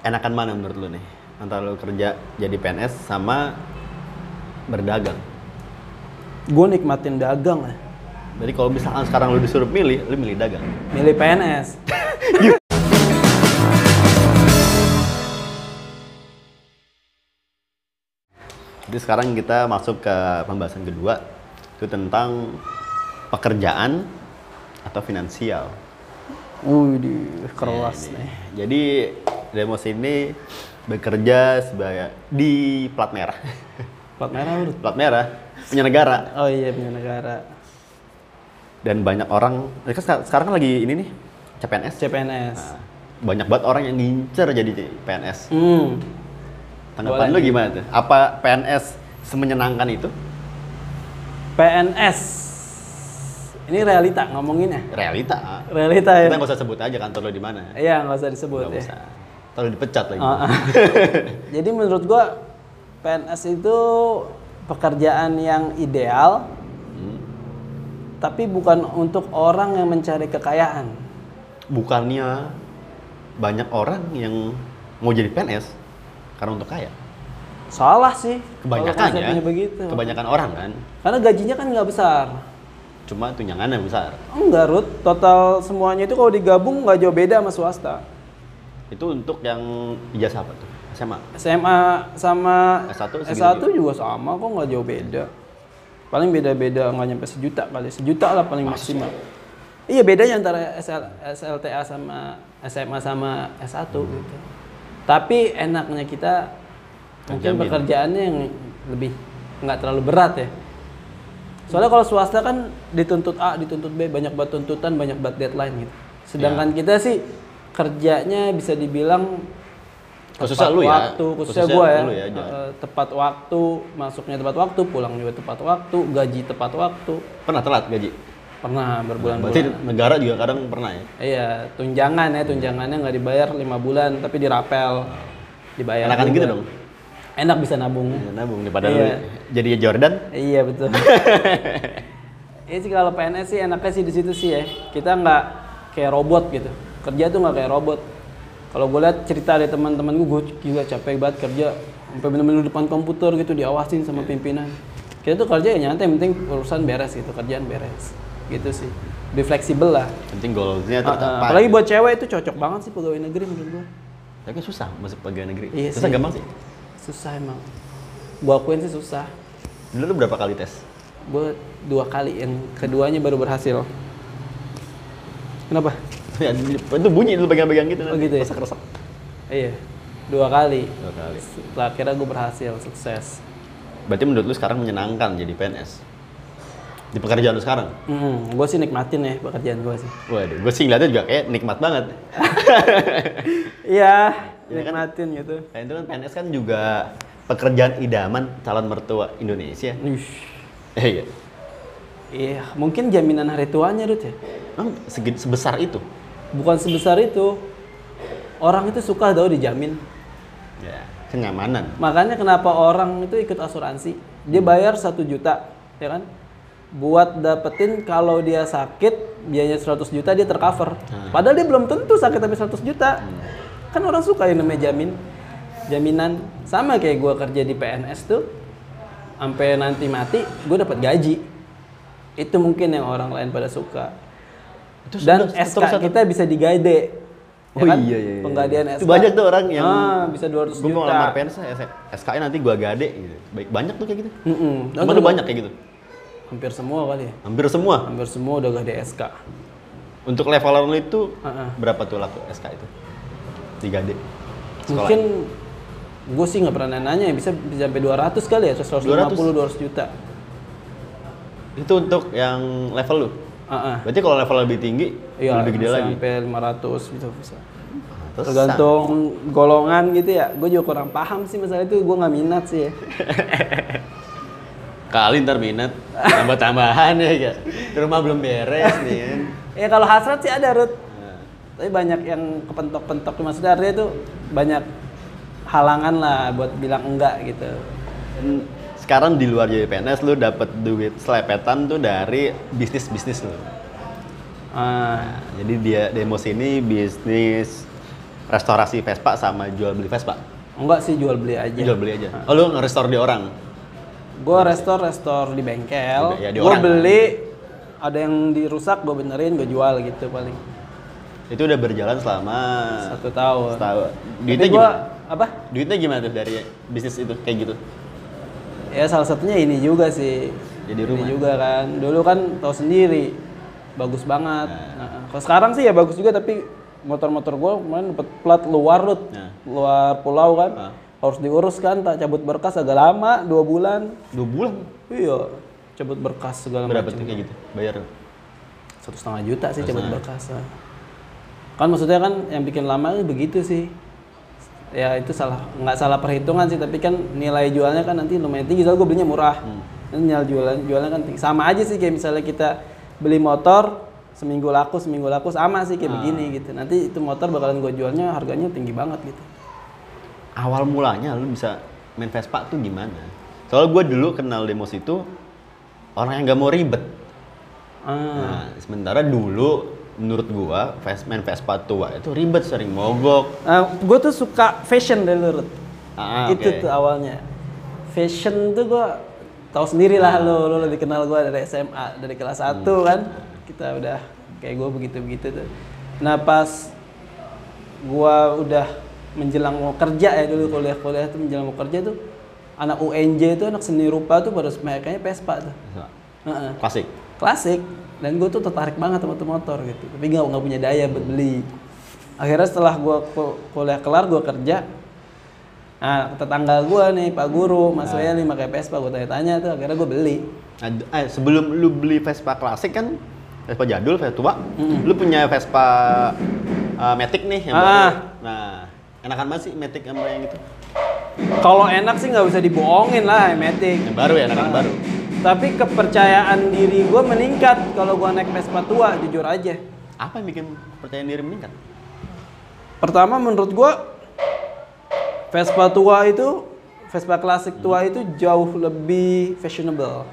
enakan mana menurut lu nih? Antara lu kerja jadi PNS sama berdagang. Gue nikmatin dagang ya. Jadi kalau misalkan sekarang lu disuruh milih, lu milih dagang. Milih PNS. Jadi sekarang kita masuk ke pembahasan kedua, itu tentang pekerjaan atau finansial. Wih, keras Ya, ini. nih. Jadi Demos ini bekerja sebagai di plat merah. Plat merah plat merah punya negara Oh iya punya negara. dan banyak orang eh, kan seka- sekarang kan lagi ini nih CPNS. CPNS. Nah, banyak banget orang yang ngincer jadi PNS. Hmm. Tanggapan Boleh. lu gimana tuh? Apa PNS semenyenangkan itu? PNS. Ini realita ngomonginnya. Realita. Realita ya. Kita nggak usah sebut aja kantor lu di mana. Iya nggak usah disebut Nggak ya. usah. Kalau dipecat lagi. Ah, ah. Jadi menurut gua PNS itu pekerjaan yang ideal, Hmm. tapi bukan untuk orang yang mencari kekayaan. Bukannya banyak orang yang mau jadi PNS karena untuk kaya. Salah sih. Kebanyakan ya. begitu. Kebanyakan orang kan. Karena gajinya kan nggak besar. Cuma tunjangannya besar. Enggak, Rut. Total semuanya itu kalau digabung nggak jauh beda sama swasta. Itu untuk yang ijazah apa tuh? SMA. SMA sama S1 segitu S1 juga sama kok nggak jauh beda. Paling beda-beda nggak nyampe sejuta kali. Sejuta lah paling maksimal. Iya bedanya antara SL, SLTA sama SMA sama S1 Hmm. gitu. Tapi enaknya kita mungkin Terjamin. pekerjaannya yang lebih nggak terlalu berat ya. Soalnya kalau swasta kan dituntut A, dituntut B, banyak banget tuntutan, banyak banget deadline gitu. Sedangkan kita sih kerjanya bisa dibilang Khususnya tepat lu ya? waktu, khususnya, Khususnya gue ya, lu ya. Eh, tepat waktu, masuknya tepat waktu, pulang juga tepat waktu, gaji tepat waktu. Pernah telat gaji? Pernah berbulan-bulan. Berarti negara juga kadang pernah ya? Iya, tunjangan ya, tunjangannya nggak dibayar lima bulan, tapi dirapel, dibayar. Enakan juga. gitu dong? Enak bisa nabung. Ya, nabung daripada Iya. lu jadi Jordan. Iya betul. Ini sih kalau PNS sih enaknya sih di situ sih ya. Kita nggak kayak robot gitu. Kerja tuh nggak kayak robot. Kalau gue lihat cerita dari teman-teman gue, gue gila capek banget kerja. Sampai bener-bener depan komputer gitu diawasin sama pimpinan. Kita tuh kerja ya nyantai, yang penting urusan beres gitu, kerjaan beres. Gitu sih. Lebih fleksibel lah. Penting goalsnya tercapai. apalagi buat cewek itu cocok banget sih pegawai negeri menurut gue. Tapi susah masuk pegawai negeri. Iya susah sih. gampang sih. Susah emang. Gue akuin sih susah. Dulu lu berapa kali tes? Gue dua kali, yang keduanya baru berhasil. Kenapa? Ya, itu bunyi lu pegang-pegang gitu. Oh, gitu ya? Resek-resek. Iya, dua kali. Dua kali. Setelah akhirnya gue berhasil, sukses. Berarti menurut lu sekarang menyenangkan jadi PNS? Di pekerjaan lu sekarang? Hmm, gue sih nikmatin ya pekerjaan gue sih. Waduh, gue sih ngeliatnya juga kayak nikmat banget. Iya, Iya kan? nikmatin gitu. Nah, itu kan PNS kan juga pekerjaan idaman calon mertua Indonesia. Eh, iya. Iya, mungkin jaminan hari tuanya Rut ya. Emang sebesar itu? Bukan sebesar itu. Orang itu suka tau dijamin. Ya, kenyamanan. Makanya kenapa orang itu ikut asuransi. Dia bayar satu juta, ya kan? Buat dapetin kalau dia sakit biayanya 100 juta dia tercover. Hmm. Padahal dia belum tentu sakit tapi 100 juta. Kan orang suka yang namanya jamin. Jaminan sama kayak gua kerja di PNS tuh sampai nanti mati gue dapat gaji. Itu mungkin yang orang lain pada suka. Itu Dan sudah- SK terus- kita bisa digade. Oh Ya kan? iya, iya, iya. Penggadean Itu SK. banyak tuh orang yang ah, bisa 200 gue juta. mau lamar PNS SKI nanti gua gade gitu. Baik banyak tuh kayak gitu. Mm-mm. Cuma tuh banyak kayak gitu. Hampir semua kali ya. Hampir semua. Hampir semua udah gak ada SK. Untuk levelan lu itu Heeh. berapa tuh laku SK itu? Di gade. Sekolah. Mungkin gue sih nggak pernah nanya bisa bisa sampai 200 kali ya, 150 200 juta. itu untuk yang level lu. Heeh. Berarti kalau level lebih tinggi Iya, lebih gede bisa lagi. sampai 500 gitu bisa. Terus Tergantung golongan gitu ya. Gue juga kurang paham sih masalah itu. Gue nggak minat sih ya. kali ntar minat tambah tambahan ya ya. Di rumah belum beres nih kan. Ya kalau hasrat sih ada Rut. Nah, Tapi banyak yang kepentok-pentok maksudnya artinya itu banyak halangan lah buat bilang enggak gitu. dan sekarang di luar jadi PNS lu dapat duit selepetan tuh dari bisnis bisnis lu. Ah, Nah, jadi dia demos ini bisnis restorasi Vespa sama jual beli Vespa? Enggak sih jual beli aja. Jual beli aja. Oh, lu nge-restore di orang? Gue restore restore di bengkel. Ya, di gue beli ada yang dirusak gue benerin gue jual gitu paling Itu udah berjalan selama satu tahun. setahun. Tapi Duitnya gue gimana? apa? Duitnya gimana tuh dari bisnis itu kayak gitu? Ya salah satunya ini juga sih. Jadi Ini rumah. juga kan. Dulu kan tahu sendiri bagus banget. Nah, kalau sekarang sih ya bagus juga tapi motor-motor gue kemarin dapet plat luar Rut. Nah. luar pulau kan. Nah. Harus diurus kan, tak cabut berkas agak lama, dua bulan. Dua bulan? Iya, cabut berkas segala Berapa macam. tuh kayak gitu? Bayar? Satu setengah juta sih cabut berkas. Kan maksudnya kan yang bikin lama itu begitu sih. Ya itu salah, nggak salah perhitungan sih, tapi kan nilai jualnya kan nanti lumayan tinggi. Soalnya gue belinya murah. Nanti nilai jualan jualnya kan tinggi. Sama aja sih kayak misalnya kita beli motor seminggu laku seminggu laku sama sih kayak begini gitu. Nanti itu motor bakalan gue jualnya harganya tinggi banget gitu. Awal mulanya lu bisa main Vespa tuh gimana? Soalnya gue dulu kenal Demos itu orang yang gak mau ribet. Ah. Nah, sementara dulu menurut gua main Vespa tua itu ribet sering mogok. gue tuh suka fashion dari Rut. Ah, itu tuh awalnya. Fashion tuh gue tahu sendiri lah lo, lo lebih kenal gue dari SMA, dari kelas 1 kan. Kita udah kayak gue begitu-begitu tuh. Nah pas gue udah menjelang mau kerja ya dulu kuliah-kuliah tuh menjelang mau kerja tuh anak UNJ itu anak seni rupa tuh pada kayaknya Vespa tuh. Klasik. klasik dan gue tuh tertarik banget sama motor gitu tapi nggak nggak punya daya buat beli akhirnya setelah gue kuliah kelar gue kerja nah tetangga gue nih pak guru mas Weli nih pakai Vespa gue tanya-tanya tuh akhirnya gue beli Nah, eh, sebelum lu beli Vespa klasik kan Vespa jadul, Vespa tua, lu punya Vespa uh, Matic nih yang Ah. baru. Nah, enakan banget sih Matic sama yang itu. kalau enak sih nggak bisa dibohongin lah Matic Yang baru ya, enakan Ah. baru. Tapi kepercayaan diri gue meningkat kalau gue naik Vespa tua jujur aja Apa yang bikin percaya diri meningkat? Pertama menurut gua Vespa tua itu Vespa klasik tua itu jauh lebih fashionable.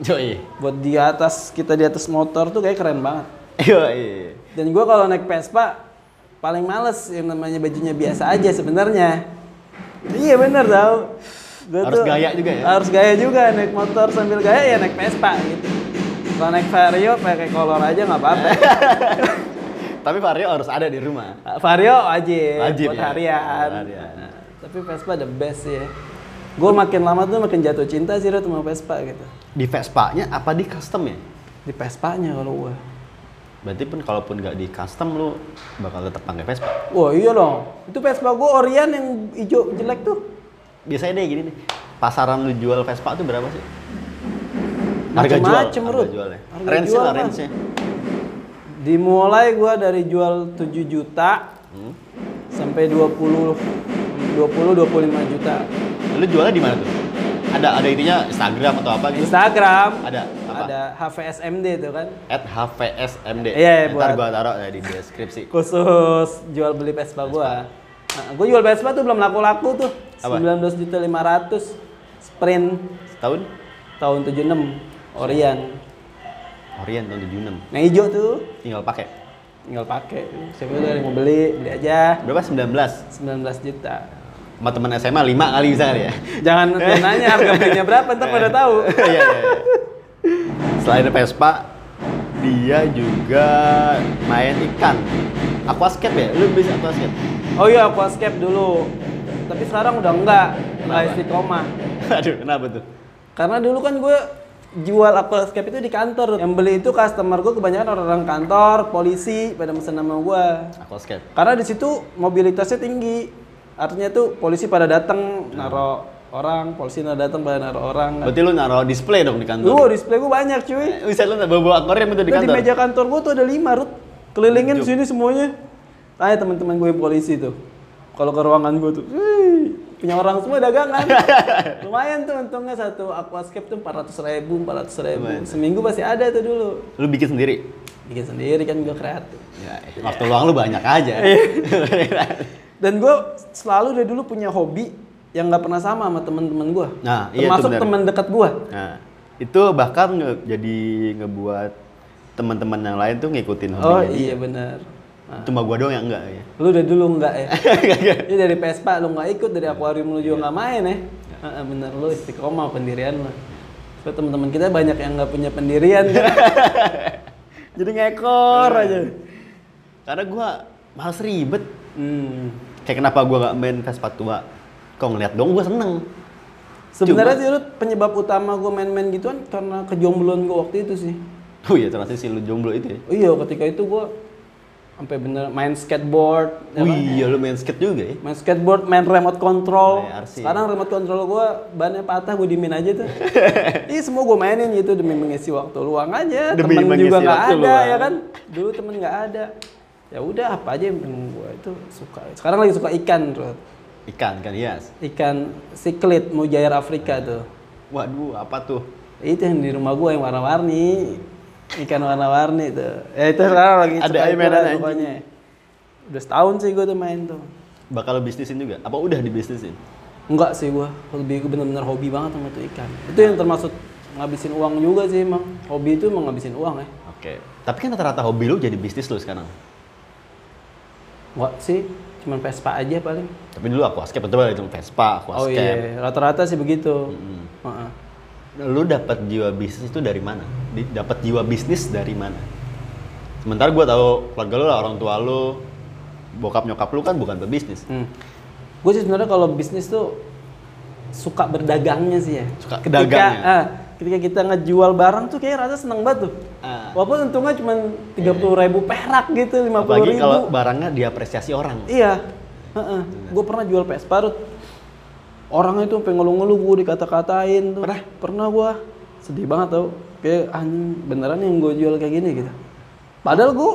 Yoi. Buat di atas kita di atas motor tuh kayak keren banget. Yoi. Dan gua kalau naik Vespa paling males yang namanya bajunya biasa aja sebenarnya. Iya bener tau. Gua Harus gaya juga ya? Harus gaya juga naik motor sambil gaya ya naik Vespa gitu. Kalau naik Vario pakai kolor aja nggak apa-apa. Tapi Vario harus ada di rumah. Vario wajib, Wajib buat ya? harian. Harian. Nah, tapi Vespa the best ya. Gue makin lama tuh makin jatuh cinta sih Rut, sama Vespa gitu. Di Vespa-nya apa di custom ya? Di Vespanya kalau gue. Berarti pun kalaupun nggak di custom lu bakal tetap pakai Vespa. Wah iya dong. Itu Vespa gue Orion yang hijau jelek tuh. Biasanya deh gini nih. Pasaran lu jual Vespa tuh berapa sih? Harga jual, Macem-macem, harga Rut. jualnya. Harga Range jual, lah, Bang. range-nya. Dimulai gue dari jual 7 juta Hmm. sampai 20 20 25 juta. Lu jualnya di mana tuh? Ada ada ininya Instagram atau apa gitu? Instagram Ada apa? ada HVSMD tuh kan. At HVSMD. Iya, Ntar buat- gua taruh ya di deskripsi. khusus jual beli Vespa gua. Nah, gua jual Vespa tuh belum laku-laku tuh. Apa? 19 juta 500 sprint Tahun? tahun 76 Orion. Orion tahun 76. Yang hijau tuh Tinggal pakai. tinggal pakai. Siapa tuh yang mau beli, beli aja. Berapa? 19. 19 juta. Sama teman SMA 5 kali bisa kali ya? Jangan nanya harga belinya berapa, ntar pada tahu. Iya, iya, iya. Selain Vespa, dia juga main ikan. Aquascape ya? Lu bisa aquascape? Oh iya, aquascape dulu. Tapi sekarang udah enggak, enggak istiqomah. Aduh, kenapa tuh? Karena dulu kan gue jual aquascape itu di kantor. Yang beli itu customer gue kebanyakan orang-orang kantor, polisi, pada mesen nama gue. Aquascape. Karena di situ mobilitasnya tinggi. Artinya tuh polisi pada datang naro orang, polisi pada datang pada naro orang. Berarti lu naruh display dong di Lu kantor? display gue banyak cuy. Eh, Bisa lu bawa bawa akuarium itu di Nah, di kantor? meja kantor gue tuh ada lima rut. Kelilingin sini semuanya. Tanya teman-teman gue yang polisi tuh. Kalau ke ruangan gue tuh, "Wih, punya orang semua dagangan. Lumayan tuh untungnya satu aquascape tuh 400 ribu, 400 ribu. Lumayan. Seminggu pasti ada tuh dulu. Lu bikin sendiri? Bikin sendiri kan gue kreatif. Ya, waktu luang lu banyak aja. Dan gue selalu dari dulu punya hobi yang nggak pernah sama sama teman-teman gue. Nah, iya Termasuk benar. teman dekat gue. Nah, itu bahkan nge- jadi ngebuat teman-teman yang lain tuh ngikutin Oh hobinya dia. iya benar. Cuma gua doang yang enggak ya. Lu udah dulu enggak ya? Ini dari Vespa lu nggak ikut, dari akuarium lu juga nggak main ya? Heeh, bener lu istiqomah pendirian lu. So, teman-teman kita banyak yang nggak punya pendirian kan? Jadi ngekor aja. Karena gua males ribet. Hmm. Kayak kenapa gua nggak main Vespa tua? Kok ngeliat dong gua seneng. Sebenarnya sih Rut, penyebab utama gue main-main gituan karena kejombloan gue waktu itu sih. Oh iya, transisi lu jomblo itu ya. Oh iya, ketika itu gue sampai bener main skateboard, ya Oh kan? iya, lu main skate juga ya? main skateboard, main remote control. Main RC. Sekarang remote control gue bannya patah, gue dimin aja tuh. Iya semua gue mainin gitu demi mengisi waktu luang aja. Demi temen juga nggak ada luang. ya kan. Dulu temen nggak ada. Ya udah apa aja yang gue itu suka. Sekarang lagi suka ikan, Rut. Ikan kan, yes. Ikan siklit mujair Afrika tuh. Waduh, apa tuh? Itu yang di rumah gue yang warna-warni. Ikan warna-warni tuh. Ya itu sekarang lagi Ada anjing. pokoknya. Udah setahun sih gue tuh main tuh. Bakal bisnisin juga? Apa udah dibisnisin? Enggak sih gua, lebih bener-bener hobi banget sama tuh ikan. Itu yang termasuk ngabisin uang juga sih emang. Hobi itu emang ngabisin uang ya. Oke. Tapi kan rata-rata hobi lu jadi bisnis lu sekarang. Enggak sih, cuman Vespa aja paling. Tapi dulu aquascape betul itu Vespa, Oh aquascape. iya, rata-rata sih begitu. Mm. Heeh. Lu dapat jiwa bisnis itu dari mana? Dapat jiwa bisnis dari mana? Sementara gua tahu keluarga lu lah, orang tua lu, bokap nyokap lu kan bukan pebisnis. Hmm. Gue sih sebenarnya kalau bisnis tuh suka berdagangnya sih ya. Suka ketika, kedagangnya. ah, ketika kita ngejual barang tuh kayak rasa seneng banget tuh. Ah. Walaupun untungnya cuma tiga puluh ribu perak gitu, lima puluh ribu. kalau barangnya diapresiasi orang. Iya. Gue pernah jual Vespa Rut. Orangnya itu sampai ngeluh-ngeluh gue dikata-katain tuh. Pernah? Pernah gue. Sedih banget tau. Kayak anjing beneran yang gue jual kayak gini gitu. Padahal gue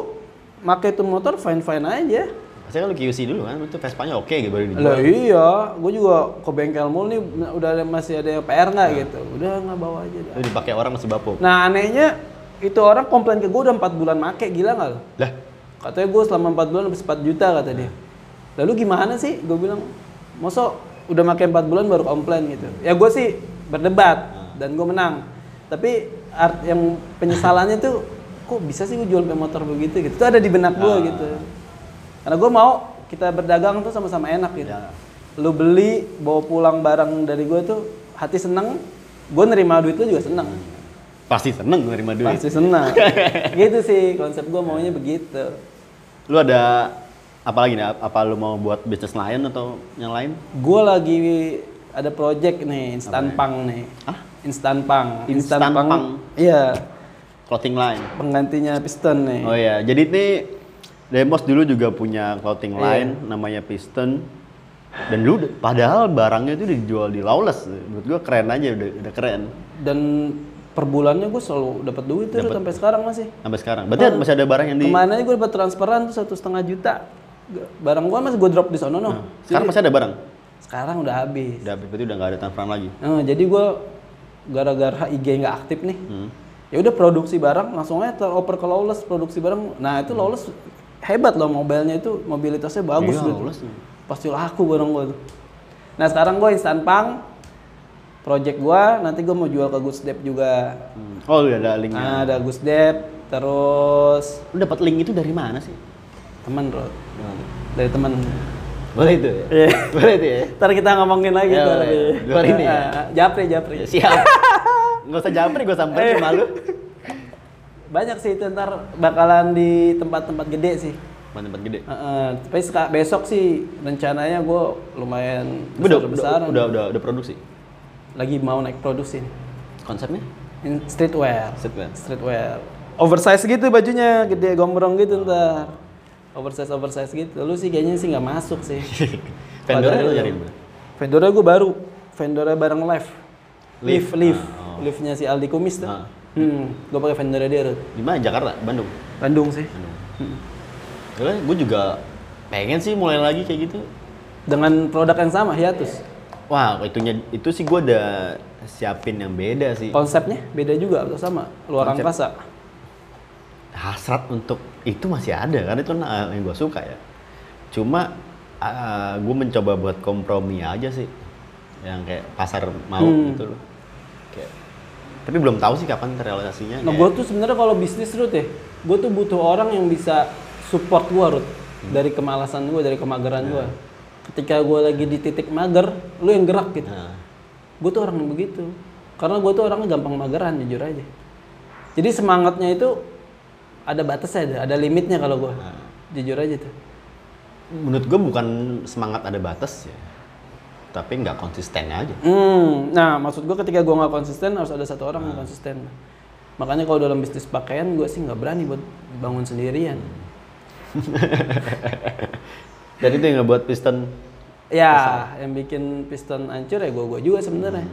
pakai tuh motor fine-fine aja. Pasti kan lu QC dulu kan, itu Vespanya oke gitu baru Lah dijual. iya, gue juga ke bengkel mall nih udah ada- masih ada PR nggak gitu. Udah nggak bawa aja. dah. Lu dipakai orang masih bapuk. Nah anehnya itu orang komplain ke gue udah 4 bulan make, gila nggak lo? Lah, Katanya gue selama 4 bulan habis 4 juta kata dia. Lalu gimana sih? Gue bilang, masa udah makai 4 bulan baru komplain gitu. Ya gue sih berdebat dan gue menang. Tapi art yang penyesalannya tuh kok bisa sih gue jual pakai motor begitu gitu. Itu ada di benak gue Ah. gitu. Karena gue mau kita berdagang tuh sama-sama enak gitu. Ya. Lu beli, bawa pulang barang dari gue tuh hati seneng, gue nerima duit lu juga seneng. pasti seneng nerima duit. Pasti seneng. gitu sih konsep gue maunya begitu. Lu ada apa lagi nih? Apa lu mau buat bisnis lain atau yang lain? Gue lagi ada project nih, instan pang nih. Hah? Instan pang. Instan pang? Iya, Clothing line. penggantinya piston nih. Oh iya, jadi ini Demos dulu juga punya clothing Iya. line namanya Piston. Dan dulu padahal barangnya itu dijual di Lawless. Menurut gua keren aja udah udah keren Dan per bulannya gue selalu dapat duit tuh sampai sekarang masih. sampai sekarang. Berarti masih ada barang yang di Kemarin aja gue dapat transferan tuh satu setengah juta. Barang gue masih gue drop di sono no. sekarang masih ada barang. Sekarang udah habis. Udah berarti udah nggak ada transferan lagi. Nah, jadi gue gara-gara IG nggak aktif nih. Hmm. Ya udah produksi barang langsung aja teroper ke Lawless produksi barang. Nah, itu Lawless hebat loh mobilnya itu mobilitasnya bagus Iya, gitu. Pasti laku barang gue tuh. Nah, sekarang gue instan pang project gue nanti gue mau jual ke Gusdep juga. Hmm. Oh, udah ada linknya. Nah, ada Gusdep terus Lu dapat link itu dari mana sih? Teman bro dari teman Boleh itu ya? Iya. Boleh itu ya? ntar kita ngomongin lagi Ya, ntar lebih. Luar ini ya? Ah, japri japri Siap. Nggak usah jamper, gue samperin Eh. sama lu. banyak sih itu ntar bakalan di tempat-tempat gede sih Tempat-tempat gede. Heeh, tapi seka- besok sih rencananya gue lumayan Udah, udah, besar udah, udah, udah produksi. lagi mau naik produksi nih. Konsepnya? In streetwear Streetwear. streetwear oversize gitu bajunya gede gombrong gitu ntar oversize oversize gitu lu sih kayaknya sih nggak masuk sih Vendornya lu nyariin mana? vendornya gue baru vendornya bareng live live Live. Ah, oh. live nya si Aldi Kumis tuh Ah. hmm, gue pakai vendornya dia. Di mana? Jakarta? Bandung? Bandung sih Bandung. gue juga pengen sih mulai lagi kayak gitu. dengan produk yang sama hiatus Wah, itunya itu sih gue udah siapin yang beda sih. konsepnya beda juga atau sama luar Konsep. angkasa Hasrat untuk itu masih ada karena itu nah, yang gue suka ya. Cuma gue mencoba buat kompromi aja sih, yang kayak pasar mau Hmm. gitu loh. Kayak, tapi belum tahu sih kapan terrealisasinya. Nah, gue tuh sebenarnya kalau bisnis Rut ya, gue tuh butuh orang yang bisa support gue Rut dari kemalasan gue dari kemageran gue ketika gue lagi di titik mager lu yang gerak gitu Nah, gue tuh orang yang begitu karena gue tuh orangnya gampang mageran jujur aja jadi semangatnya itu ada batasnya ada, ada limitnya kalau gue jujur aja tuh menurut gue bukan semangat ada batas ya, tapi nggak konsisten aja. Hmm, nah maksud gue ketika gue nggak konsisten harus ada satu orang yang konsisten. Makanya kalau dalam bisnis pakaian gue sih nggak berani buat bangun sendirian. Dan itu yang ngebuat piston Ya, yang bikin piston hancur ya gue gue juga sebenarnya.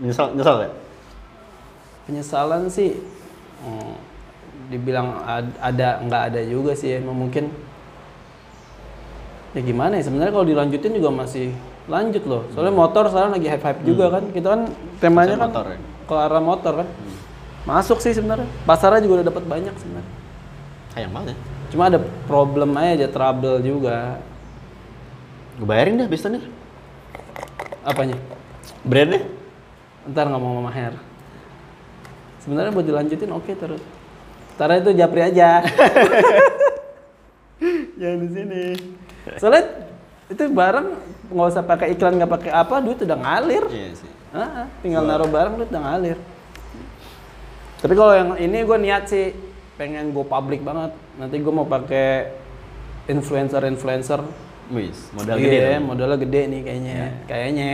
nyesal nyesal ya. Penyesalan sih, hmm, dibilang ad- ada nggak ada juga sih. Emang mungkin ya gimana ya sebenarnya kalau dilanjutin juga masih lanjut loh. Soalnya motor sekarang lagi hype hype juga kan. Kita kan temanya kan motor ya. ke arah motor kan. Masuk sih sebenarnya. Pasarnya juga udah dapat banyak sebenarnya. Sayang banget ya. Cuma ada problem aja, trouble juga. Gue bayarin deh pistonnya. Apanya? Brandnya? Ntar ngomong sama Maher. Sebenarnya buat dilanjutin oke terus. Ntar itu japri aja. Jangan di sini. Soalnya itu barang nggak usah pakai iklan nggak pakai apa, duit udah ngalir. Iya sih. Ah, tinggal naruh barang duit udah ngalir. Tapi kalau yang ini gue niat sih pengen go public banget. Nanti gue mau pakai influencer-influencer. Wis, modal gede. Iya, dong. modalnya gede nih kayaknya. Kayaknya.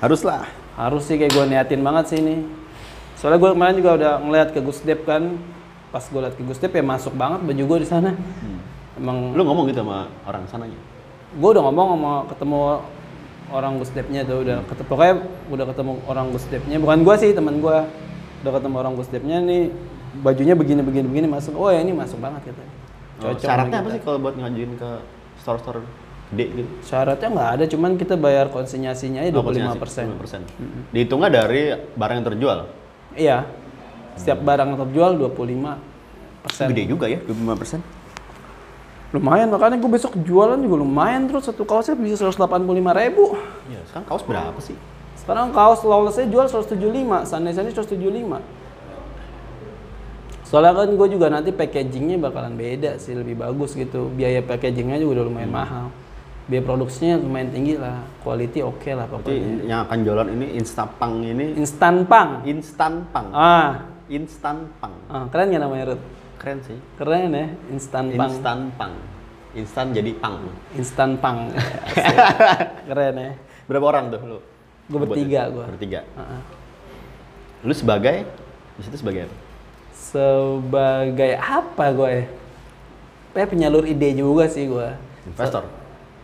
Haruslah. Harus sih kayak gue niatin banget sih ini. Soalnya gue kemarin juga udah ngeliat ke Gusdep kan. Pas gue liat ke Gusdep ya masuk banget baju gue di sana. Emang Lu ngomong gitu sama orang sananya. gue udah ngomong sama ketemu orang Gusdepnya tuh udah ketemu pokoknya udah ketemu orang Gusdepnya bukan gue sih teman gue udah ketemu orang Gusdepnya nih bajunya begini begini begini masuk oh ya ini masuk banget gitu Oh, syaratnya apa sih kalau buat ngajuin ke store-store gede gitu? syaratnya nggak ada cuman kita bayar konsinyasinya aja 25 persen 25%. Dihitungnya dari barang yang terjual. iya setiap barang yang terjual 25 persen Gede juga ya, 25%. lumayan makanya gue besok jualan juga lumayan terus satu kaosnya bisa 185 ribu Ya, sekarang kaos berapa sih? Sekarang kaos lawlessnya jual 175, Sunday Sunday 175. Soalnya kan gue juga nanti packagingnya bakalan beda sih, lebih bagus gitu. Biaya packagingnya juga udah lumayan mahal. Biaya produksinya lumayan tinggi lah, quality oke lah Berarti pokoknya. yang akan jualan ini Instapang ini Instan pang. instan pang. Ah, Instan pang. ah, keren gak namanya Ruth? Keren sih. Keren ya, instan pang. Instan pang. Instan jadi pang. Instan pang. Keren ya. Berapa orang tuh lu? Gue bertiga gue. Bertiga. Ah. Lu sebagai di situ sebagai apa? Sebagai apa gue ya? Kayak penyalur ide juga sih gue. Investor.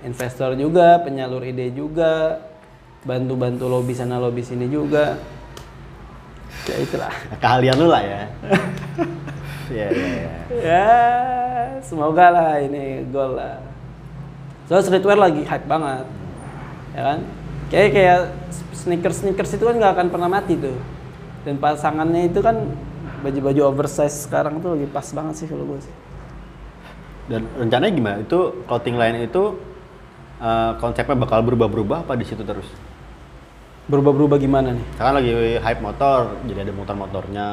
investor juga, penyalur ide juga, bantu-bantu lobby sana lobby sini juga. Ya itulah. Keahlian lu lah ya. Iya, iya, iya. Ya, semoga lah ini gol lah. Soalnya streetwear lagi hype banget. Ya kan? Kayak kayak sneakers sneakers itu kan nggak akan pernah mati tuh. Dan pasangannya itu kan baju-baju oversize sekarang tuh lagi pas banget sih kalau gue sih. Dan rencananya gimana? Itu clothing line itu eh, konsepnya bakal berubah-berubah apa di situ terus? Berubah-berubah gimana nih? Sekarang lagi hype motor, jadi ada motor-motornya.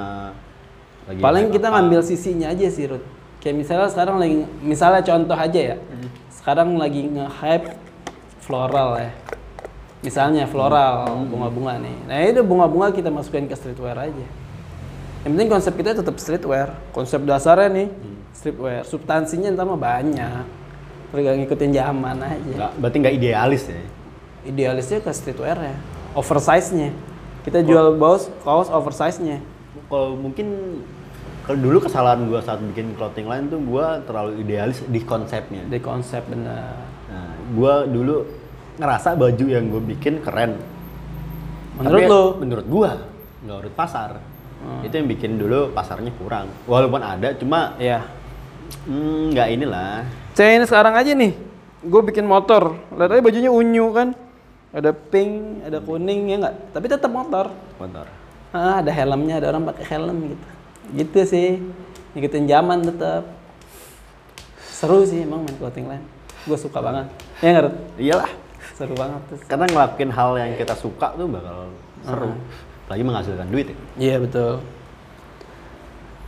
Lagi Paling kita apa. ngambil sisinya aja sih, Ruth. Kayak misalnya sekarang lagi, misalnya contoh aja ya. Sekarang lagi nge-hype floral ya. Misalnya floral, bunga-bunga nih. Nah itu bunga-bunga kita masukin ke streetwear aja. Yang penting konsep kita tetap streetwear. Konsep dasarnya nih, streetwear. Substansinya ntar mah banyak. Tergantung ngikutin zaman aja. Nggak, berarti nggak idealis ya? Idealisnya ke streetwear ya. Oversize-nya. Kita jual kaos, kaos oversize-nya. Kalau mungkin kalau dulu kesalahan gua saat bikin clothing line tuh gua terlalu idealis di konsepnya. Di konsep bener. Nah, gua dulu ngerasa baju yang gue bikin keren. Menurut Tapi lu? Menurut gua, nggak menurut pasar. Itu yang bikin dulu pasarnya kurang. Walaupun ada, cuma hmm, nggak inilah. Saya ini sekarang aja nih, gue bikin motor. Lihat aja bajunya unyu kan. Ada pink, ada kuning ya nggak? Tapi tetap motor. Motor. Ah, ada helmnya, ada orang pakai helm gitu. Gitu sih. Ngikutin zaman tetap. Seru sih emang main clothing line. Gue suka banget. Ya nggak? Iyalah. Seru banget tuh. Karena ngelakuin hal yang kita suka tuh bakal seru. Apalagi menghasilkan duit ya. Iya betul.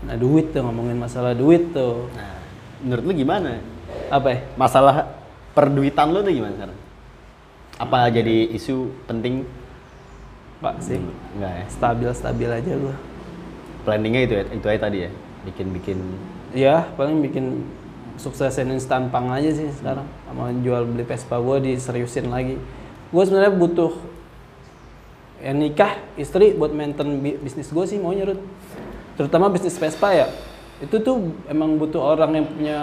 Nah duit tuh ngomongin masalah duit tuh. Nah, menurut lu gimana? Apa ya? Masalah perduitan lu tuh gimana sekarang? Apa jadi isu penting? Pak sih. Enggak ya. Stabil-stabil aja gua. Planningnya itu ya, itu aja tadi ya. Bikin-bikin Ya, paling bikin suksesin instan pang aja sih sekarang. Sama jual beli Vespa gua diseriusin lagi. Gua sebenarnya butuh ya nikah istri buat maintain bi- bisnis gue sih maunya Rut. Terutama bisnis Vespa ya. Itu tuh emang butuh orang yang punya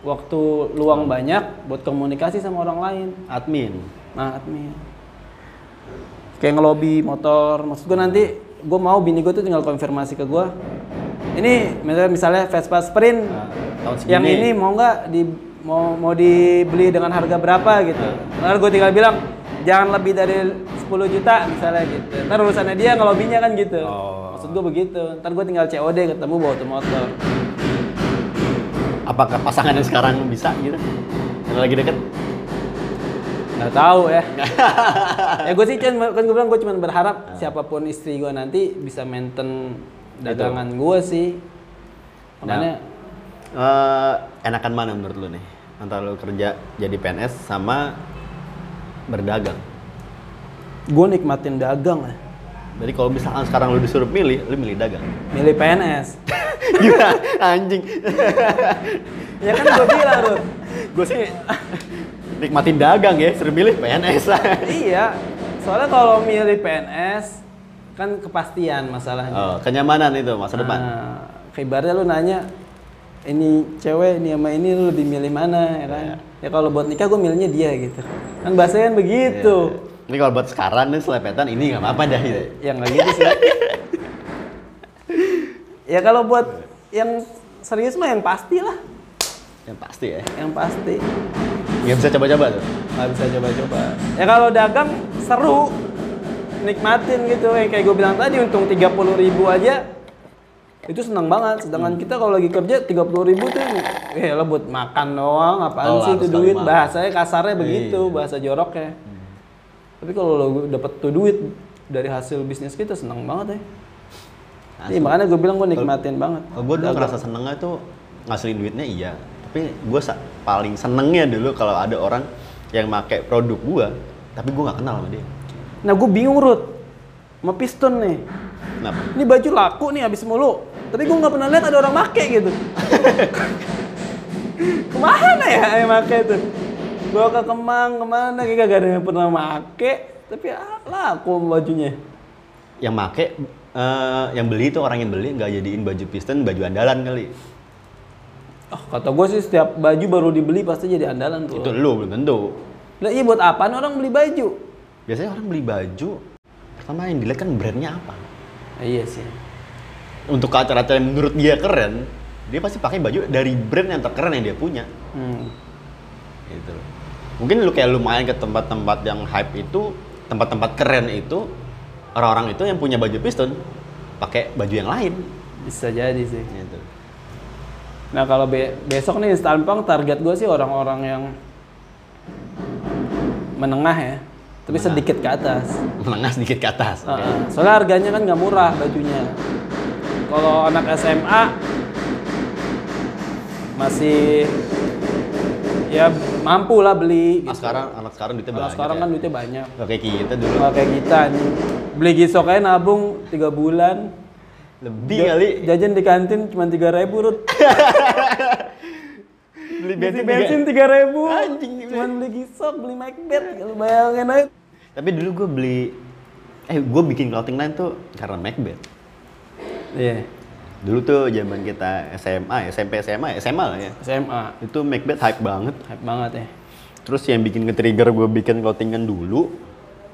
waktu luang banyak buat komunikasi sama orang lain. admin. Nah, admin. Kayak ngelobi motor. Maksud gue nanti gue mau bini gue tuh tinggal konfirmasi ke gue. Ini misalnya, misalnya Vespa Sprint Nah, tahun segini. yang ini mau nggak di mau mau dibeli dengan harga berapa gitu. Ntar gue tinggal bilang jangan lebih dari 10 juta misalnya gitu. Ntar urusannya dia ngelobinya kan gitu. Oh. Maksud gue begitu. Ntar gue tinggal COD ketemu bawa tuh motor. Apakah pasangan yang sekarang bisa gitu? Yang lagi deket? Nggak tahu ya. ya gue sih cuma kan gue bilang gue cuma berharap siapa pun istri gue nanti bisa maintain dagangan gue sih. Makanya Eh, enakan mana menurut lu nih? Antara lu kerja jadi PNS sama berdagang. gue nikmatin dagang ya. Jadi kalau misalkan sekarang lu disuruh milih, lu milih dagang. Milih PNS. Gila, anjing. ya kan gue bilang Rut. Gue sih nikmatin dagang ya, suruh milih PNS lah. iya. Soalnya kalau milih PNS kan kepastian masalahnya. Oh, kenyamanan itu masa depan. Nah, ibaratnya lu nanya ini cewek ini sama ini lu lebih milih mana ya kan? Ya kalau buat nikah gue milihnya dia gitu. Kan bahasanya kan begitu. Iya. Ini kalau buat sekarang nih selepetan ini nggak apa-apa dah gitu. Ya nggak gitu sih. ya kalau buat yang serius mah yang pasti lah, Yang pasti ya. yang pasti. Nggak bisa coba-coba tuh. Nggak bisa coba-coba. Ya kalau dagang seru, nikmatin gitu. Yang kayak gue bilang tadi untung 30.000 ribu aja itu senang banget. Sedangkan kita kalau lagi kerja 30.000 ribu tuh, ya lo buat makan doang, apaan Oh, sih itu duit? makan. Bahasanya kasarnya begitu, Iya. bahasa joroknya. Tapi kalau lo dapet tuh duit dari hasil bisnis kita senang banget ya. Iya, makanya gue bilang gue nikmatin banget. Oh, gue Dagang. ngerasa senengnya tuh ngasilin duitnya iya. Tapi gue paling senengnya dulu kalau ada orang yang make produk gue, tapi gue nggak kenal sama dia. Nah gue bingung Rut, sama piston nih. Kenapa? Ini baju laku nih habis mulu. Tapi gue nggak pernah lihat ada orang make gitu. Ke mana ya yang make tuh? Bawa ke Kemang ke mana? Kayak gak ada yang pernah make. Tapi ah, laku bajunya. Yang make, eh, yang beli itu orang yang beli nggak jadiin baju piston baju andalan kali. Oh, kata gue sih setiap baju baru dibeli pasti jadi andalan tuh. Itu lu belum tentu. Lah iya buat apaan orang beli baju? Biasanya orang beli baju, pertama yang dilihat kan brandnya apa. Ah, iya sih. Untuk acara-acara yang menurut dia keren, dia pasti pakai baju dari brand yang terkeren yang dia punya. Hmm. gitu. Mungkin lu kayak lu main ke tempat-tempat yang hype itu, tempat-tempat keren itu, orang-orang itu yang punya baju piston pakai baju yang lain. Bisa jadi sih. Gitu. Nah kalau be- besok nih Stanpang target gue sih orang-orang yang menengah ya, tapi Menengah. sedikit ke atas. Menengah sedikit ke atas. oke. Heeh. Soalnya harganya kan nggak murah bajunya. Kalau anak SMA masih ya mampu lah beli. Ah, sekarang anak sekarang duitnya Kalau banyak. sekarang ya. kan duitnya banyak. Kayak kita dulu. Kayak kita nih. Beli gisok aja nabung tiga bulan. Lebih Ja- kali. Jajan di kantin cuma tiga ribu Rut. Beli Bensin bensin, tiga- ribu. Anjing. Cuman beli gisok, beli Macbeth. Kalau bayangin aja. Tapi dulu gue beli, eh gue bikin clothing line tuh karena Macbeth. Iya. Dulu tuh zaman kita SMA, SMP SMA, SMA lah ya. SMA. Itu Macbeth hype banget. Hype banget ya. Terus yang bikin nge-trigger gue bikin clothingan dulu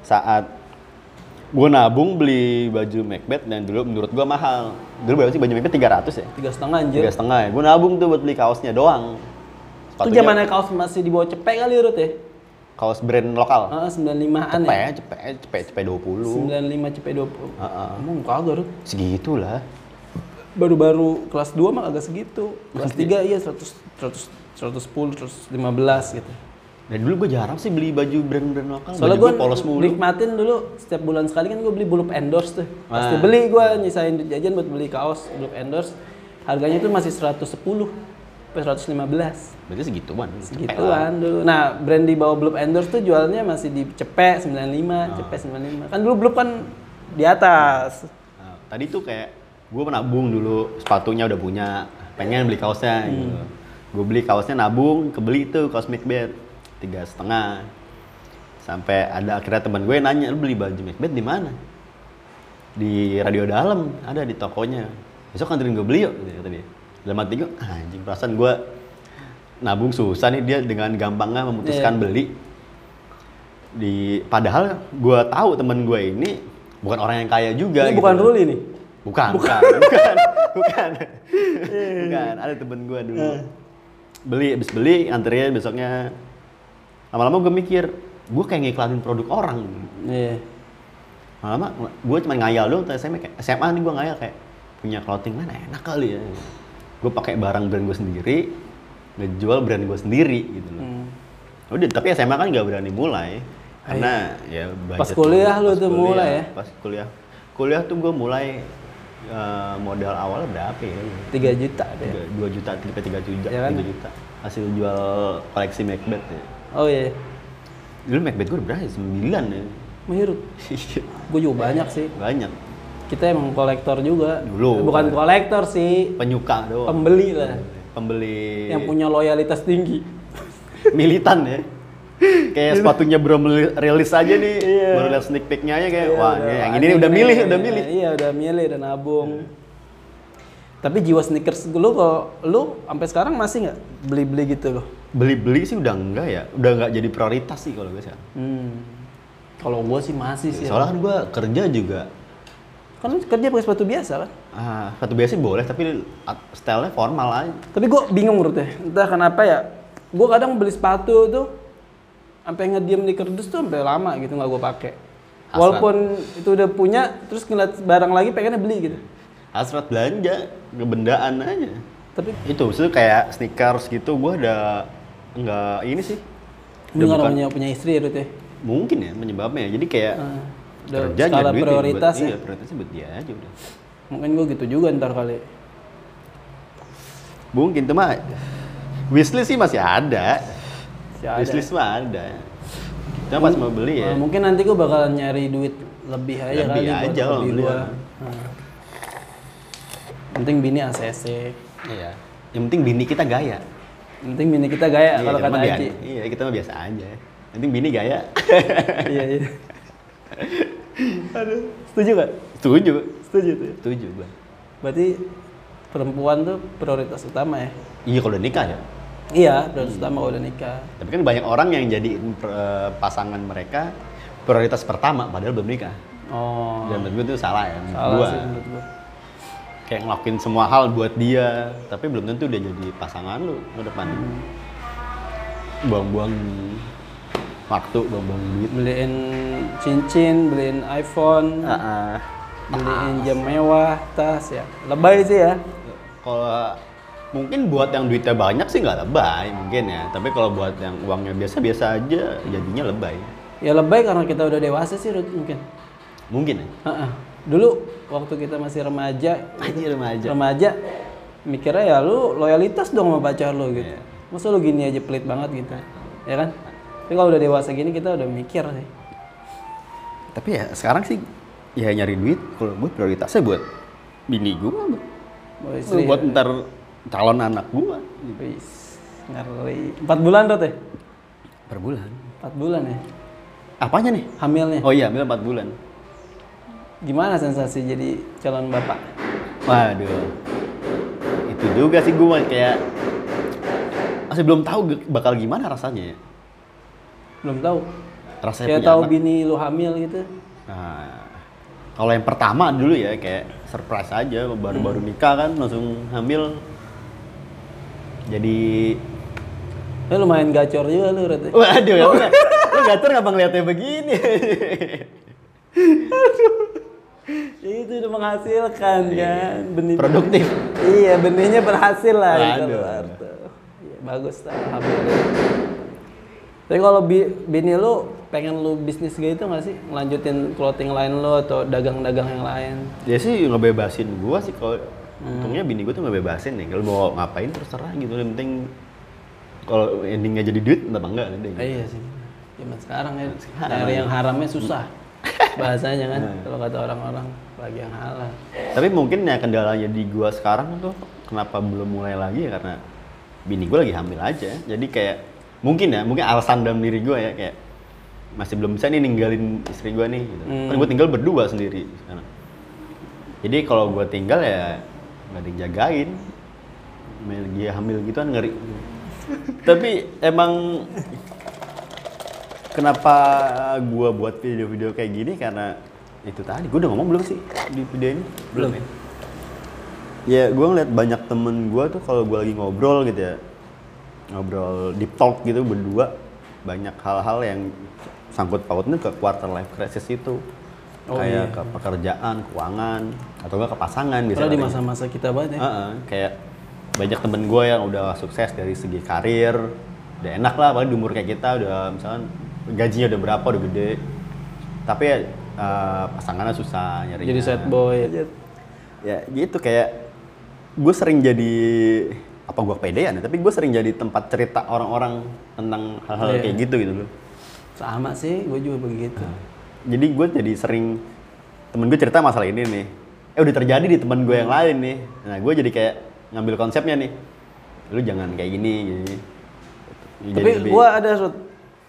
saat gue nabung beli baju Macbeth dan dulu menurut gue mahal. Dulu berapa sih baju Macbeth 300 ya? Tiga setengah anjir. Tiga setengah ya. Gue nabung tuh buat beli kaosnya doang. Itu Sepatunya zamannya kaos masih di bawah cepek kali Rut ya? kaos brand lokal. Ah, 95-an Cepet, ya? cepet, cepet, cepet 20. 95 cepek 20. Heeh. Emang kagak Rut. Segitulah. Baru-baru kelas 2 mah agak segitu. Kelas 3 iya 100 100 110, 115 gitu. Dan dulu gue jarang sih beli baju brand-brand lokal. Soalnya gue polos mulu. nikmatin dulu setiap bulan sekali kan gue beli bulup endorse tuh. Pasti Ah. beli gue nyisain duit jajan buat beli kaos bulup endorse. Harganya tuh masih 110. sampai 115. Berarti segituan. cepet lah. Segituan dulu. Nah, brand di bawah Blue Endorse tuh jualnya masih di cepet 95, cepet 95. Kan dulu Blue kan di atas. Nah, tadi tuh kayak gue menabung dulu sepatunya udah punya pengen beli kaosnya gitu. gue beli kaosnya nabung kebeli tuh kaos Macbeth tiga setengah. Sampai ada akhirnya teman gue nanya lu beli baju Macbeth di mana? Di radio dalam ada di tokonya. Besok kantorin gue beli yuk gitu kata dia. Dalam hati gue "Ah, anjing perasaan gue nabung susah nih dia dengan gampangnya memutuskan Iya. beli. Di padahal gue tahu temen gue ini bukan orang yang kaya juga Ini gitu. bukan Ruli nih. bukan bukan. bukan bukan bukan. Ada temen gue dulu. Beli abis beli antrinya besoknya lama-lama gue mikir gue kayak ngiklanin produk orang Iya. lama-lama gue cuma ngayal doang tuh SMA kayak SMA nih gue ngayal kayak punya clothing mana enak kali ya gue pakai barang brand gue sendiri ngejual brand gue sendiri gitu loh Hmm. Udah, tapi SMA kan nggak berani mulai karena ya Pas kuliah lu tuh mulai ya? Pas kuliah, kuliah tuh gue mulai eh, modal awal berapa ya? 3 juta deh. Tiga, dua juta, tiga tiga juta, Ya kan? tiga juta. Hasil jual koleksi Macbeth ya. Oh iya. Dulu Macbeth gue berapa? ya? Sembilan ya. Menghirut. Iya, Gue juga banyak sih. Banyak. Kita emang kolektor juga. Dulu. Bukan kolektor sih, Penyuka doang. pembeli lah. Pembeli Yang punya loyalitas tinggi. militan ya. kayak sepatunya belum rilis aja nih, Iya. baru lihat sneak peeknya aja kayak, Iya, wah udah, ini yang ini udah milih, iya, udah milih. Iya, udah milih, udah nabung. Tapi jiwa sneakers lu kalau lu sampai sekarang masih nggak beli-beli gitu loh? Beli-beli sih udah enggak ya, udah enggak jadi prioritas sih kalau gue sekarang. Hmm. Kalau gua sih masih sih. Soalnya kan gue kerja juga, Kan kerja pakai sepatu biasa kan? ah, satu biasa sih boleh, tapi stylenya formal aja. Tapi gua bingung menurut Entah kenapa ya. Gua kadang beli sepatu tuh sampai ngediem di kerdus tuh sampai lama gitu nggak gua pakai. Walaupun itu udah punya, terus ngeliat barang lagi pengennya beli gitu. Hasrat belanja, ngebendaan aja. Tapi Itu, maksudnya kayak sneakers gitu, gue ada enggak ini sih. ini nggak punya punya istri ya Rut ya? Mungkin ya penyebabnya. Jadi kayak udah kerja skala ya prioritas buat, ya. Iya, prioritasnya buat dia aja udah. Mungkin gua gitu juga ntar kali. Mungkin tuh mah wishlist sih masih ada. Masih ada. Wishlist mah ada. Cuma pas mau beli ya. Nah, mungkin nanti gua bakalan nyari duit lebih aja Lebih kali aja buat beli gua. ya. Nah. Penting bini ACC. Iya. Yang penting bini kita gaya. Penting bini kita gaya Iya, kalau kata Aji. Iya, kita mah biasa aja. Yang penting bini gaya. iya iya. Aduh, setuju gak? Setuju. Setuju tuh. Setuju gua. Berarti perempuan tuh prioritas utama ya? Iya kalau udah nikah ya. Iya, prioritas utama kalau udah nikah. Tapi kan banyak orang yang jadiin eh, pasangan mereka prioritas pertama padahal belum nikah. Oh, Dan menurut gue itu salah ya. salah gua. sih menurut gua. Kayak ngelakuin semua hal buat dia, tapi belum tentu dia jadi pasangan lu ke depan. Hmm. Buang-buang waktu, buang-buang duit. Beliin cincin, beliin iPhone, Ah, ah. beliin jam mewah, tas ya. Lebay sih ya. Kalau mungkin buat yang duitnya banyak sih nggak lebay mungkin ya. Tapi kalau buat yang uangnya biasa-biasa aja, jadinya lebay. Ya lebay karena kita udah dewasa sih mungkin. Mungkin ya. Heeh. Dulu waktu kita masih remaja, Aja remaja. remaja mikirnya ya lu loyalitas dong sama pacar lu gitu. Iya. Masa lu gini aja pelit banget gitu. Ya kan? Tapi kalau udah dewasa gini kita udah mikir sih. Tapi ya sekarang sih ya nyari duit kalau gue prioritasnya buat bini gue, Mau istri. buat ntar calon anak gue Wis, ngeri. Empat bulan Rut ya? per bulan. Empat bulan ya? Apanya nih? Hamilnya. Oh iya, ambil 4 bulan. Gimana sensasi jadi calon bapak? Waduh. Itu juga sih gue kayak masih belum tahu bakal gimana rasanya ya. Belum tahu. Rasanya Kayak tahu anak. bini lu hamil gitu. Nah, kalau yang pertama dulu ya kayak surprise aja baru-baru nikah kan langsung hamil. Jadi Lu lumayan gacor juga lu ya? waduh ya. Lu gacor ngapa ngeliatnya begini? Ya itu udah menghasilkan kan benih Produktif. Iya benihnya berhasil lah keluar tuh. Iya, bagus lah alhamdulillah. Tapi kalau bi- bini lu pengen lu bisnis gitu nggak sih? Ngelanjutin clothing line lu atau dagang-dagang yang lain? Dia sih ngebebasin gua sih kalau Untungnya bini gue tuh nggak bebasin nih. Kalau mau ngapain terserah gitu. Yang penting kalau endingnya jadi duit, entah apa enggak. Eh, iya sih. Zaman sekarang ya nyari yang haramnya susah. Bahasanya kan Nah. kalau kata orang-orang lagi yang halal. Tapi mungkin ya kendalanya di gua sekarang tuh kenapa belum mulai lagi ya karena bini gua lagi hamil aja. Jadi kayak mungkin ya, mungkin alasan dalam diri gua ya kayak masih belum bisa nih ninggalin istri gua nih. Gitu. Hmm. Kan gua tinggal berdua sendiri sekarang. Jadi kalau gua tinggal ya nggak ada yang jagain. Dia hamil gitu kan ngeri. Tapi emang kenapa gua buat video-video kayak gini karena itu tadi gua udah ngomong belum sih di video ini Belum. ya ya gua ngeliat banyak temen gua tuh kalau gua lagi ngobrol gitu ya ngobrol deep talk gitu berdua banyak hal-hal yang sangkut pautnya ke quarter life crisis itu Oh, kayak iya. ke pekerjaan keuangan atau enggak ke pasangan Karena di masa-masa kita banget ya. Heeh, kayak banyak temen gue yang udah sukses dari segi karir, udah enak lah, apalagi di umur kayak kita udah misalkan gajinya udah berapa, udah gede, tapi ya eh, pasangannya susah nyari. Jadi sad boy. Ya gitu kayak gue sering jadi apa gue kepedean ya, tapi gue sering jadi tempat cerita orang-orang tentang hal-hal Iya. kayak gitu gitu loh. Sama sih, gue juga begitu. Jadi gue jadi sering temen gue cerita masalah ini nih. Eh udah terjadi di temen gue yang lain nih. Nah gue jadi kayak ngambil konsepnya nih. Lu jangan kayak gini. gini. Jadi Tapi gue ada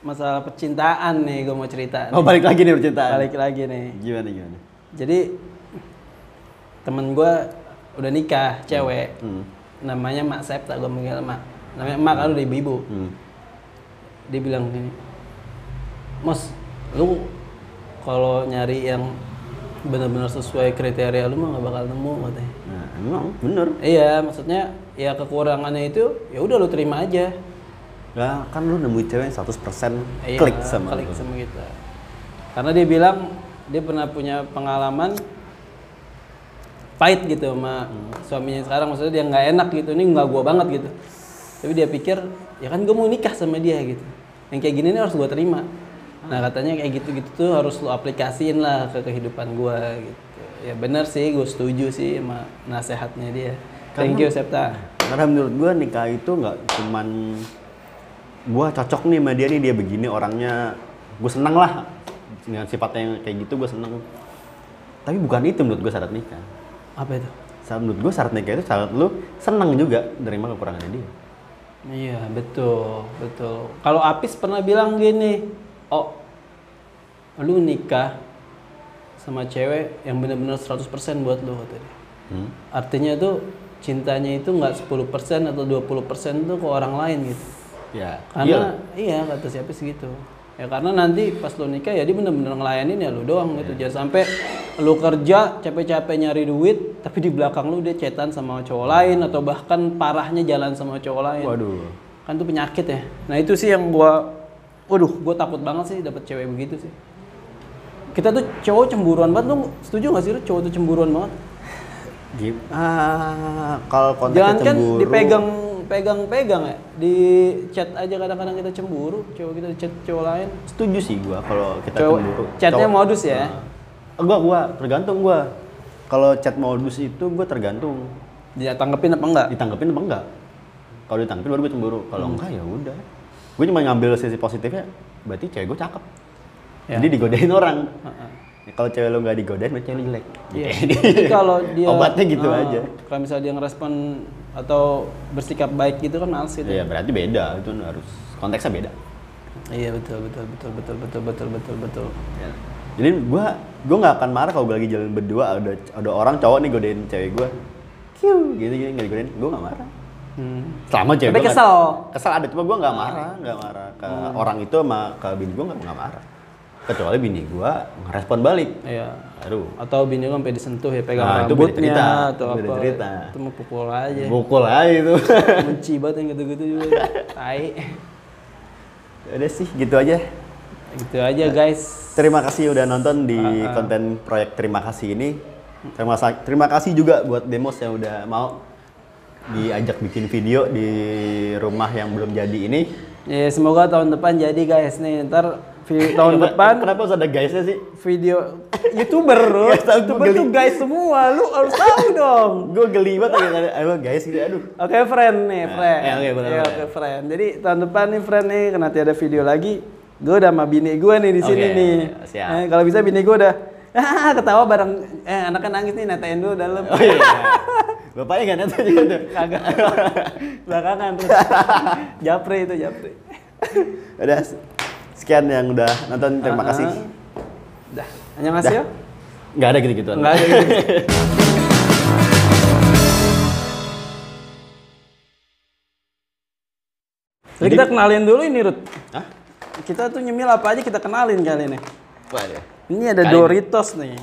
masalah percintaan nih, gue mau cerita. Oh nih. balik lagi nih percintaan. Balik lagi nih. Gimana gimana? Jadi temen gue udah nikah, cewek. Hmm. Namanya Mak Septa, gue manggil Mak. Namanya Mak kan udah ibu-ibu. Hmm. Dia bilang gini, Mos, lu kalau nyari yang benar-benar sesuai kriteria lu mah gak bakal nemu katanya. Nah emang bener. Iya, maksudnya ya kekurangannya itu ya udah lu terima aja. Lah kan lu nemuin cewek yang 100% Iya, klik sama klik lu. sama kita. Karena dia bilang dia pernah punya pengalaman pahit gitu sama suaminya sekarang. Maksudnya dia nggak enak gitu ini nggak gua banget gitu. Tapi dia pikir ya kan gue mau nikah sama dia gitu. Yang kayak gini nih harus gua terima. Nah katanya kayak gitu gitu tuh harus lo aplikasiin lah ke kehidupan gua gitu. Ya benar sih gue setuju sih sama nasehatnya dia. Thank you Septa. Karena menurut gua nikah itu nggak cuman gua cocok nih sama dia nih dia begini orangnya gue seneng lah dengan sifatnya yang kayak gitu gue seneng tapi bukan itu menurut gue syarat nikah apa itu Syarat menurut gue syarat nikah itu syarat lu seneng juga nerima kekurangannya dia Iya betul betul. Kalau Apis pernah bilang gini, oh lu nikah sama cewek yang benar-benar 100% buat lu kata dia. hmm? Artinya tuh cintanya itu nggak 10% atau 20% tuh ke orang lain gitu. Ya. Karena iya. kata si Apis gitu. Ya karena nanti pas lu nikah ya dia benar-benar ngelayanin ya lu doang gitu. Jangan sampai lu kerja capek-capek nyari duit tapi di belakang lu dia chatan sama cowok lain atau bahkan parahnya jalan sama cowok lain. Waduh. Kan itu penyakit ya. Nah itu sih yang gua waduh gua takut banget sih dapet cewek begitu sih. Kita tuh cowok cemburuan banget. Lu setuju gak sih lu cowok tuh cemburuan banget? Gim ah. Kalau konteksnya jangan kan cemburu. dipegang pegang pegang ya? Di chat aja kadang-kadang kita cemburu cowok kita chat cowok lain. Setuju sih gua kalau kita cowok cemburu. chatnya Cowok- modus ya? Ah, gua gua tergantung gua. Kalau chat modus itu gua tergantung. Dia tanggepin apa enggak? Ditanggepin apa enggak? Kalau ditanggepin baru gue cemburu. Kalau Hmm. enggak ya udah. Gue cuma ngambil sisi positifnya berarti cewek gue cakep. Ya. jadi digodain orang. Ya, kalau cewek lo nggak digodain berarti cewek lo jelek. Iya. Gitu. Jadi kalau dia obatnya gitu Ah, aja. Kalau misalnya dia ngerespon atau bersikap baik gitu kan males gitu. ya berarti beda itu harus konteksnya beda Iya betul betul betul betul betul betul betul betul. Ya. jadi gue gue nggak akan marah kalau gue lagi jalan berdua ada ada orang cowok nih godain cewek gue kiu gitu gitu nggak digodain gue nggak marah Hmm. selama cewek Tapi gua nggak- kesel. kesel ada cuma gue nggak marah nggak marah ke orang itu sama ke bini gue nggak marah kecuali bini gue ngerespon balik Iya. Aduh Atau bini lu sampai disentuh ya pegang Nah, itu rambutnya cerita. atau beda apa. cerita. Itu mau pukul aja. Bukul aja itu. Benci banget yang gitu-gitu juga. Tai. Udah sih, gitu aja. Gitu aja guys. Terima kasih udah nonton di Ah, ah. konten proyek Terima Kasih ini. Terima, terima kasih juga buat Demos yang udah mau diajak bikin video di rumah yang belum jadi ini. Ya semoga tahun depan jadi guys nih ntar tahun Kenapa- depan Kenapa harus ada guysnya sih? video youtuber tahu youtuber tuh guys semua, lu harus tahu dong. Gue geli banget ada guys gitu. Aduh. Oke friend nih, friend. ya, oke, boleh, Ya, oke friend. Jadi tahun depan nih friend nih, nanti ada video lagi. Gue udah sama bini gue nih di sini Oke, nih. siap. Eh, kalau bisa bini gue udah ah, ketawa bareng eh anaknya nangis nih netain dulu dalam. Oh iya. Bapaknya gak nonton juga tuh. Kagak. Belakangan terus. japri itu japri. Udah sekian yang udah nonton. Terima kasih. Ah, Dah, hanya ngasih ya? Nggak ada gitu-gituan. Enggak ada gitu. Jadi kita kenalin dulu ini Rut. Hah? Kita tuh nyemil apa aja kita kenalin kali ini. Apa ya? Ini ada Kali- Doritos nih.